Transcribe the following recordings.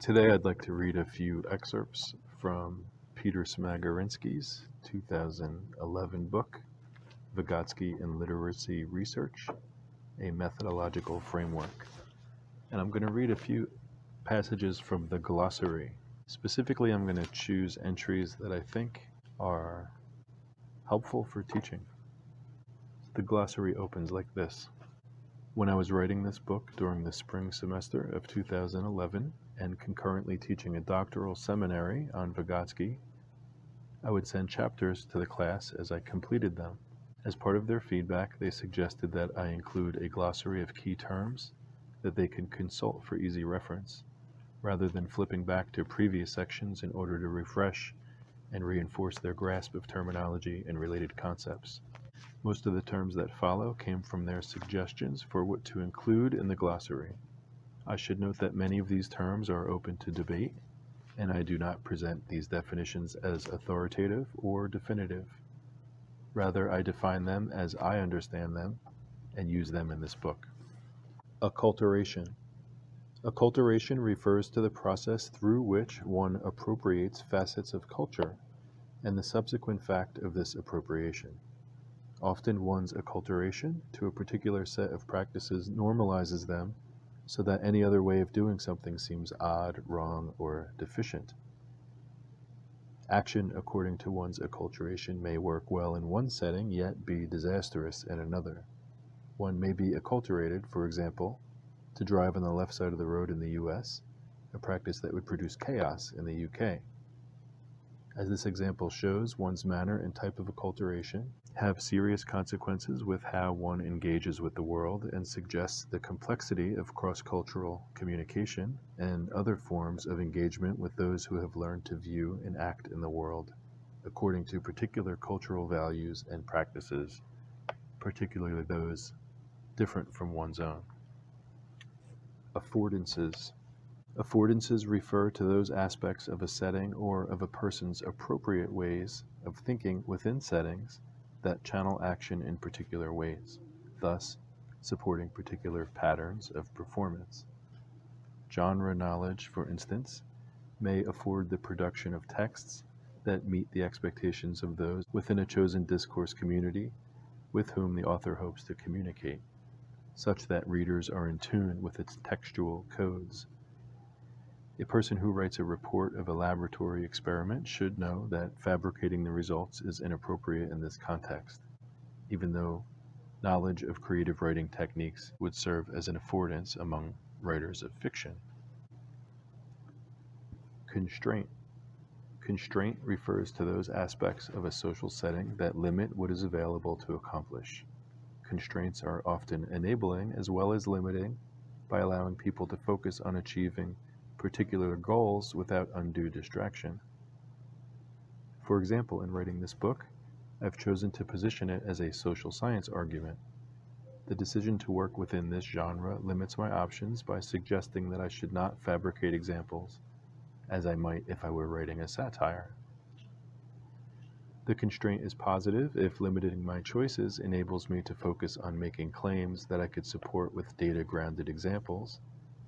Today I'd like to read a few excerpts from Peter Smagorinsky's 2011 book, Vygotsky and Literacy Research, a Methodological Framework. And I'm going to read a few passages from the glossary. Specifically, I'm going to choose entries that I think are helpful for teaching. The glossary opens like this. When I was writing this book during the spring semester of 2011 and concurrently teaching a doctoral seminary on Vygotsky, I would send chapters to the class as I completed them. As part of their feedback, they suggested that I include a glossary of key terms that they can consult for easy reference, rather than flipping back to previous sections in order to refresh and reinforce their grasp of terminology and related concepts. Most of the terms that follow came from their suggestions for what to include in the glossary. I should note that many of these terms are open to debate, and I do not present these definitions as authoritative or definitive. Rather, I define them as I understand them and use them in this book. Acculturation. Acculturation refers to the process through which one appropriates facets of culture and the subsequent fact of this appropriation. Often one's acculturation to a particular set of practices normalizes them so that any other way of doing something seems odd, wrong, or deficient. Action according to one's acculturation may work well in one setting, yet be disastrous in another. One may be acculturated, for example, to drive on the left side of the road in the US, a practice that would produce chaos in the UK. As this example shows, one's manner and type of acculturation have serious consequences with how one engages with the world and suggests the complexity of cross-cultural communication and other forms of engagement with those who have learned to view and act in the world according to particular cultural values and practices, particularly those different from one's own. Affordances Affordances refer to those aspects of a setting or of a person's appropriate ways of thinking within settings that channel action in particular ways, thus supporting particular patterns of performance. Genre knowledge, for instance, may afford the production of texts that meet the expectations of those within a chosen discourse community with whom the author hopes to communicate, such that readers are in tune with its textual codes a person who writes a report of a laboratory experiment should know that fabricating the results is inappropriate in this context, even though knowledge of creative writing techniques would serve as an affordance among writers of fiction. Constraint. Constraint refers to those aspects of a social setting that limit what is available to accomplish. Constraints are often enabling as well as limiting by allowing people to focus on achieving particular goals without undue distraction. For example, in writing this book, I've chosen to position it as a social science argument. The decision to work within this genre limits my options by suggesting that I should not fabricate examples, as I might if I were writing a satire. The constraint is positive if limiting my choices enables me to focus on making claims that I could support with data grounded examples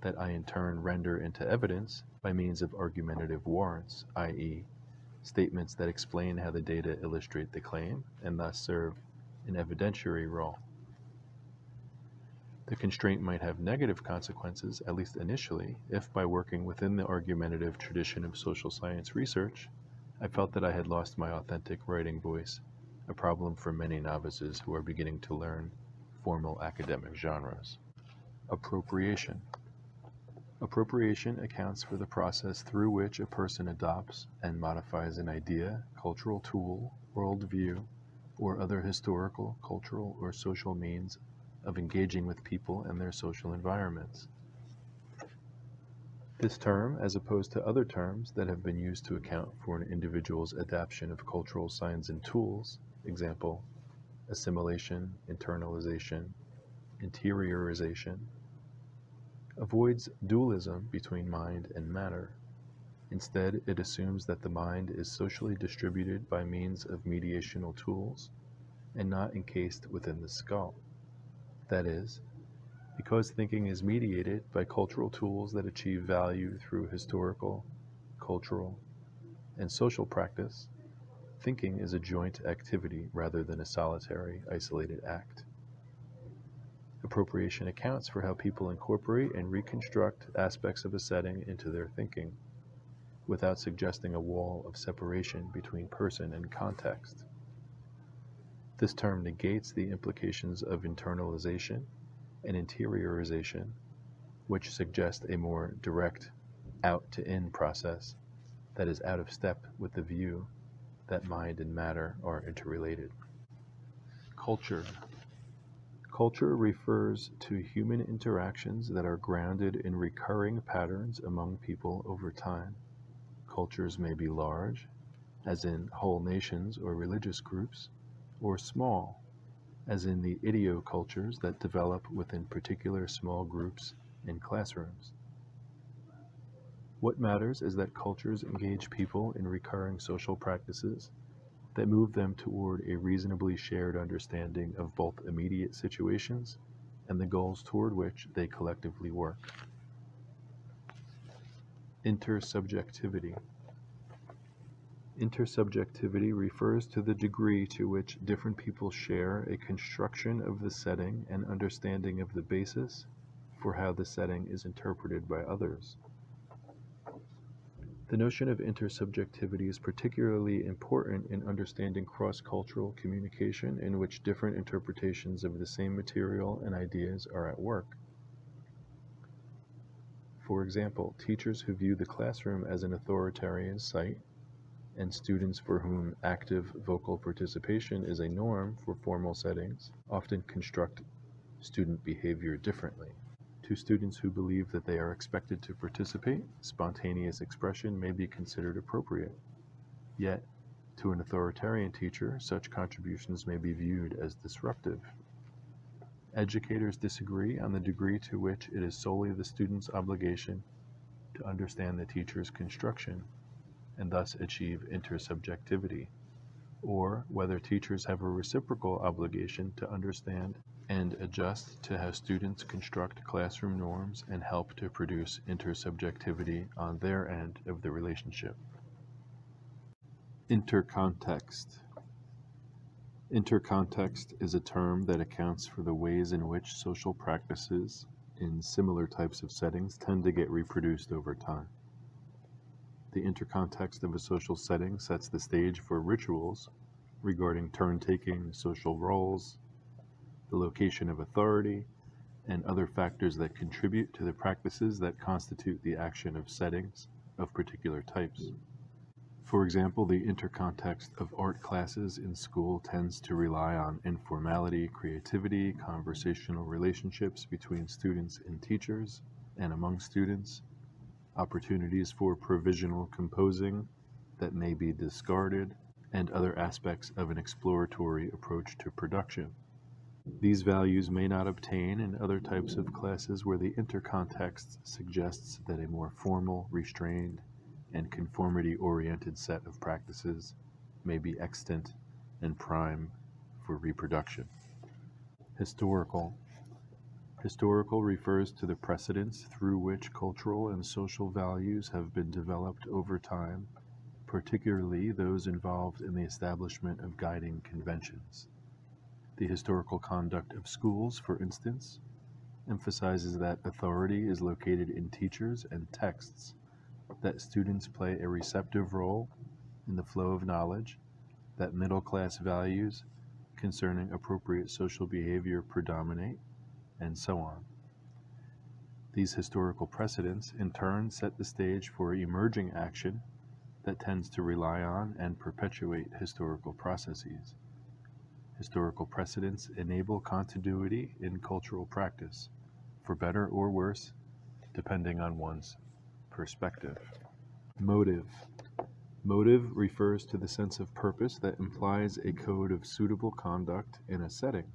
that I in turn render into evidence by means of argumentative warrants, i.e., statements that explain how the data illustrate the claim and thus serve an evidentiary role. The constraint might have negative consequences, at least initially, if by working within the argumentative tradition of social science research, I felt that I had lost my authentic writing voice, a problem for many novices who are beginning to learn formal academic genres. Appropriation. Appropriation accounts for the process through which a person adopts and modifies an idea, cultural tool, worldview, or other historical, cultural, or social means of engaging with people and their social environments. This term, as opposed to other terms that have been used to account for an individual's adaptation of cultural signs and tools, example, assimilation, internalization, interiorization, avoids dualism between mind and matter. Instead, it assumes that the mind is socially distributed by means of mediational tools and not encased within the skull. That is, Because thinking is mediated by cultural tools that achieve value through historical, cultural, and social practice, thinking is a joint activity rather than a solitary, isolated act. Appropriation accounts for how people incorporate and reconstruct aspects of a setting into their thinking, without suggesting a wall of separation between person and context. This term negates the implications of internalization and interiorization, which suggest a more direct out to in process that is out of step with the view that mind and matter are interrelated. Culture. Culture refers to human interactions that are grounded in recurring patterns among people over time. Cultures may be large, as in whole nations or religious groups, or small, as in the idiocultures that develop within particular small groups in classrooms. What matters is that cultures engage people in recurring social practices that move them toward a reasonably shared understanding of both immediate situations and the goals toward which they collectively work. Intersubjectivity. Intersubjectivity refers to the degree to which different people share a construction of the setting and understanding of the basis for how the setting is interpreted by others. The notion of intersubjectivity is particularly important in understanding cross cultural communication in which different interpretations of the same material and ideas are at work. For example, teachers who view the classroom as an authoritarian site and students for whom active vocal participation is a norm for formal settings often construct student behavior differently. To students who believe that they are expected to participate, spontaneous expression may be considered appropriate. Yet, to an authoritarian teacher, such contributions may be viewed as disruptive. Educators disagree on the degree to which it is solely the student's obligation to understand the teacher's construction and thus achieve intersubjectivity, or whether teachers have a reciprocal obligation to understand and adjust to how students construct classroom norms and help to produce intersubjectivity on their end of the relationship. Intercontext. Intercontext is a term that accounts for the ways in which social practices in similar types of settings tend to get reproduced over time. The intercontext of a social setting sets the stage for rituals regarding turn taking, social roles, the location of authority, and other factors that contribute to the practices that constitute the action of settings of particular types. For example, the intercontext of art classes in school tends to rely on informality, creativity, conversational relationships between students and teachers, and among students, opportunities for provisional composing that may be discarded, and other aspects of an exploratory approach to production. These values may not obtain in other types of classes where the intercontext suggests that a more formal, restrained, and conformity-oriented set of practices may be extant and prime for reproduction. Historical. Historical refers to the precedents through which cultural and social values have been developed over time, particularly those involved in the establishment of guiding conventions. The historical conduct of schools, for instance, emphasizes that authority is located in teachers and texts, that students play a receptive role in the flow of knowledge, that middle class values concerning appropriate social behavior predominate, and so on. These historical precedents, in turn, set the stage for emerging action that tends to rely on and perpetuate historical processes. Historical precedents enable continuity in cultural practice, for better or worse, depending on one's perspective. Motive. Motive refers to the sense of purpose that implies a code of suitable conduct in a setting.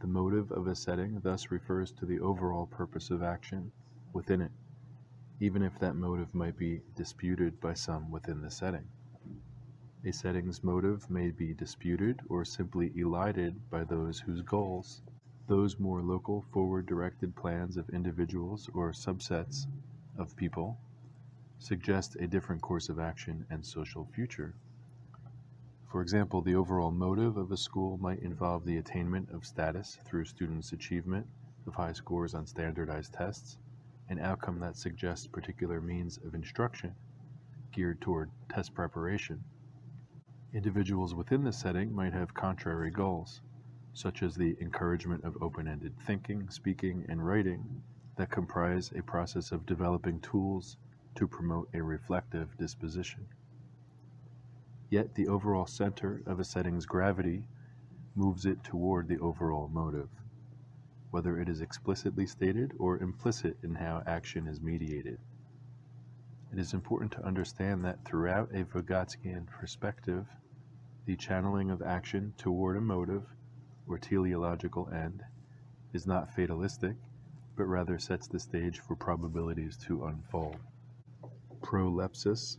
The motive of a setting thus refers to the overall purpose of action within it, even if that motive might be disputed by some within the setting. A setting's motive may be disputed or simply elided by those whose goals Those more local, forward directed plans of individuals or subsets of people suggest a different course of action and social future. For example, the overall motive of a school might involve the attainment of status through students' achievement of high scores on standardized tests, an outcome that suggests particular means of instruction geared toward test preparation. Individuals within the setting might have contrary goals such as the encouragement of open ended thinking, speaking, and writing, that comprise a process of developing tools to promote a reflective disposition. Yet the overall center of a setting's gravity moves it toward the overall motive, whether it is explicitly stated or implicit in how action is mediated. It is important to understand that throughout a Vygotskian perspective, the channeling of action toward a motive or teleological end is not fatalistic, but rather sets the stage for probabilities to unfold. Prolepsis.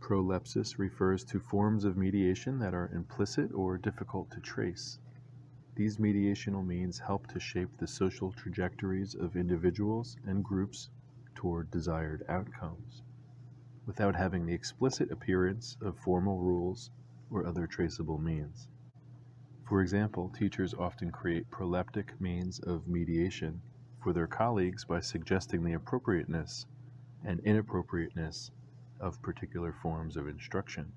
Prolepsis refers to forms of mediation that are implicit or difficult to trace. These mediational means help to shape the social trajectories of individuals and groups toward desired outcomes, without having the explicit appearance of formal rules or other traceable means. For example, teachers often create proleptic means of mediation for their colleagues by suggesting the appropriateness and inappropriateness of particular forms of instruction.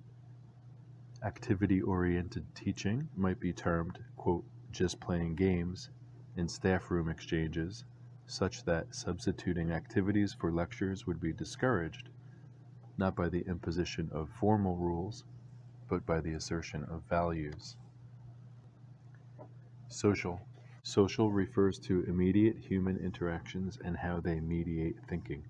Activity oriented teaching might be termed, quote, just playing games in staff room exchanges, such that substituting activities for lectures would be discouraged, not by the imposition of formal rules, but by the assertion of values. Social. Social refers to immediate human interactions and how they mediate thinking.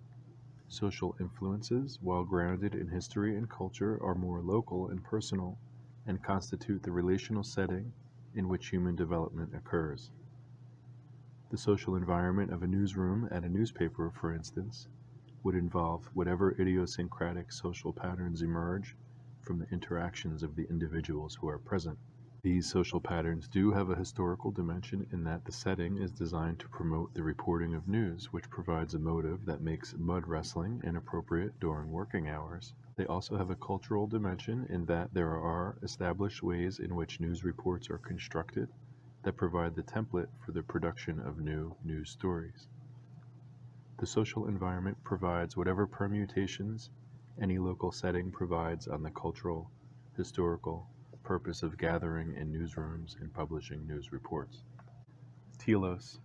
Social influences, while grounded in history and culture, are more local and personal and constitute the relational setting in which human development occurs. The social environment of a newsroom at a newspaper, for instance, would involve whatever idiosyncratic social patterns emerge from the interactions of the individuals who are present. These social patterns do have a historical dimension in that the setting is designed to promote the reporting of news, which provides a motive that makes mud wrestling inappropriate during working hours. They also have a cultural dimension in that there are established ways in which news reports are constructed that provide the template for the production of new news stories. The social environment provides whatever permutations any local setting provides on the cultural, historical, purpose of gathering in newsrooms and publishing news reports. Telos.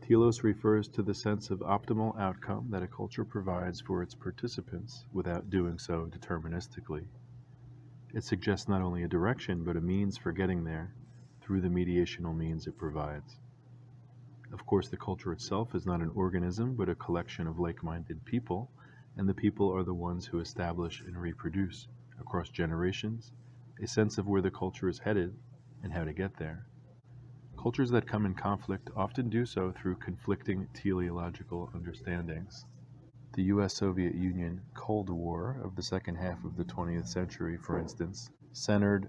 Telos refers to the sense of optimal outcome that a culture provides for its participants without doing so deterministically. It suggests not only a direction, but a means for getting there through the mediational means it provides. Of course, the culture itself is not an organism, but a collection of like minded people, and the people are the ones who establish and reproduce across generations a sense of where the culture is headed and how to get there. Cultures that come in conflict often do so through conflicting teleological understandings. The US Soviet Union Cold War of the second half of the 20th century, for instance, centered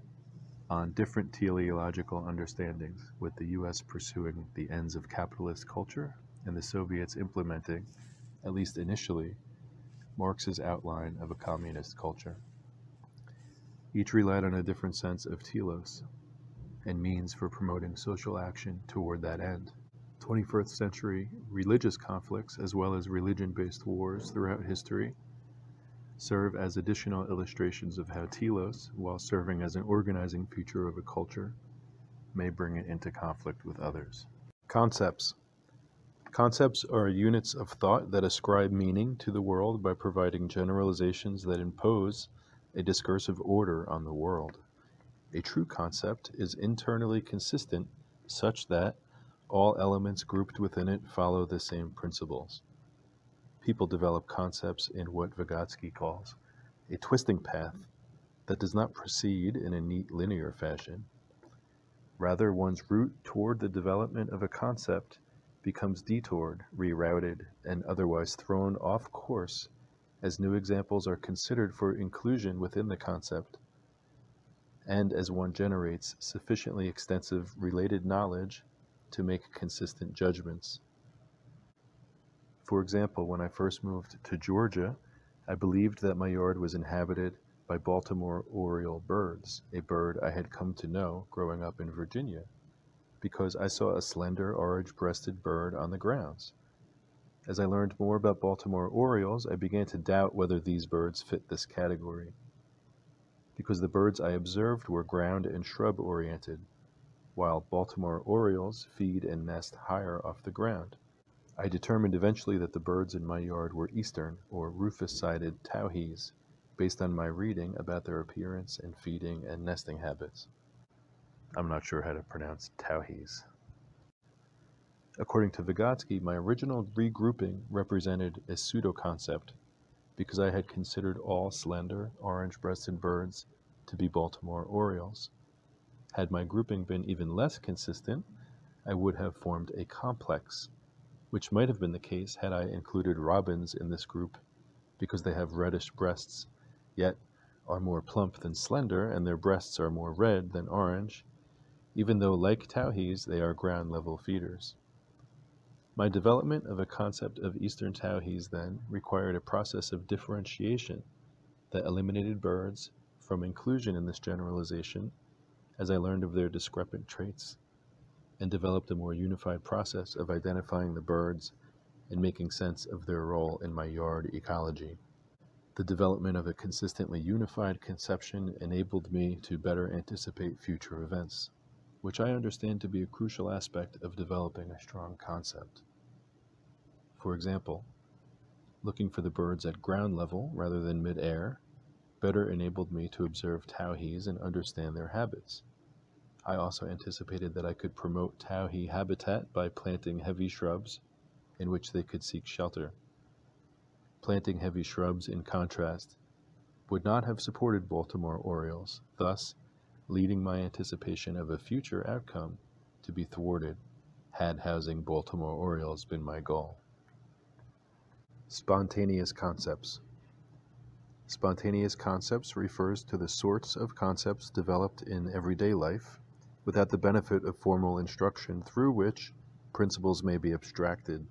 on different teleological understandings, with the US pursuing the ends of capitalist culture and the Soviets implementing, at least initially, Marx's outline of a communist culture. Each relied on a different sense of telos and means for promoting social action toward that end. 21st century religious conflicts, as well as religion based wars throughout history, serve as additional illustrations of how telos, while serving as an organizing feature of a culture, may bring it into conflict with others. Concepts. Concepts are units of thought that ascribe meaning to the world by providing generalizations that impose a discursive order on the world. A true concept is internally consistent such that all elements grouped within it follow the same principles. People develop concepts in what Vygotsky calls a twisting path that does not proceed in a neat linear fashion. Rather, one's route toward the development of a concept becomes detoured, rerouted, and otherwise thrown off course as new examples are considered for inclusion within the concept, and as one generates sufficiently extensive related knowledge to make consistent judgments. For example, when I first moved to Georgia, I believed that my yard was inhabited by Baltimore oriole birds, a bird I had come to know growing up in Virginia, because I saw a slender orange breasted bird on the grounds. As I learned more about Baltimore orioles, I began to doubt whether these birds fit this category, because the birds I observed were ground and shrub oriented, while Baltimore orioles feed and nest higher off the ground. I determined eventually that the birds in my yard were eastern or rufous-sided towhees, based on my reading about their appearance and feeding and nesting habits. I'm not sure how to pronounce towhees. According to Vygotsky, my original regrouping represented a pseudo-concept because I had considered all slender, orange-breasted birds to be Baltimore orioles. Had my grouping been even less consistent, I would have formed a complex, which might have been the case had I included robins in this group because they have reddish breasts, yet are more plump than slender and their breasts are more red than orange, even though like towhees they are ground level feeders. My development of a concept of eastern towhees, then, required a process of differentiation that eliminated birds from inclusion in this generalization as I learned of their discrepant traits and developed a more unified process of identifying the birds and making sense of their role in my yard ecology. The development of a consistently unified conception enabled me to better anticipate future events which I understand to be a crucial aspect of developing a strong concept. For example, looking for the birds at ground level rather than mid-air better enabled me to observe towhees and understand their habits. I also anticipated that I could promote towhee habitat by planting heavy shrubs in which they could seek shelter. Planting heavy shrubs, in contrast, would not have supported Baltimore orioles, thus leading my anticipation of a future outcome to be thwarted had housing Baltimore Orioles been my goal. Spontaneous concepts. Spontaneous concepts refers to the sorts of concepts developed in everyday life without the benefit of formal instruction through which principles may be abstracted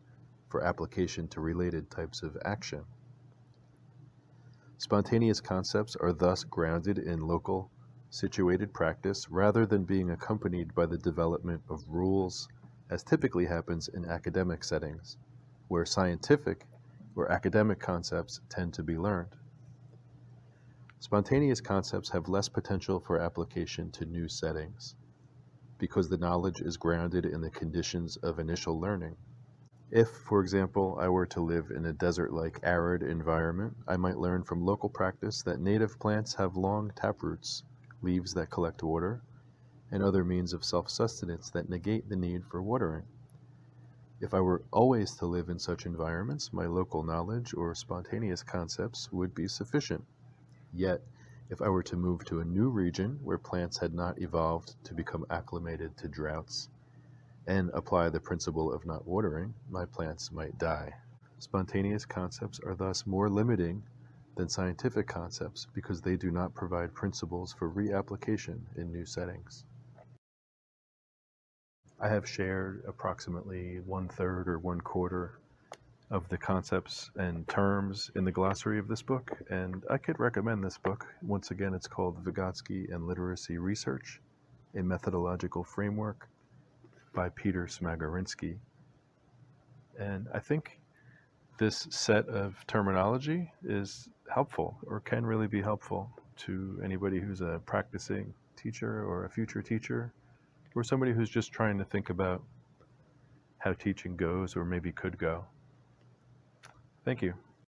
for application to related types of action. Spontaneous concepts are thus grounded in local situated practice rather than being accompanied by the development of rules, as typically happens in academic settings, where scientific or academic concepts tend to be learned. Spontaneous concepts have less potential for application to new settings because the knowledge is grounded in the conditions of initial learning. If, for example, I were to live in a desert-like arid environment, I might learn from local practice that native plants have long taproots leaves that collect water, and other means of self-sustenance that negate the need for watering. If I were always to live in such environments, my local knowledge or spontaneous concepts would be sufficient. Yet, if I were to move to a new region where plants had not evolved to become acclimated to droughts and apply the principle of not watering, my plants might die. Spontaneous concepts are thus more limiting than scientific concepts because they do not provide principles for reapplication in new settings. I have shared approximately one third or one quarter of the concepts and terms in the glossary of this book, and I could recommend this book. Once again, it's called Vygotsky and Literacy Research, a Methodological Framework by Peter Smagorinsky. And I think this set of terminology is helpful or can really be helpful to anybody who's a practicing teacher or a future teacher or somebody who's just trying to think about how teaching goes or maybe could go. Thank you.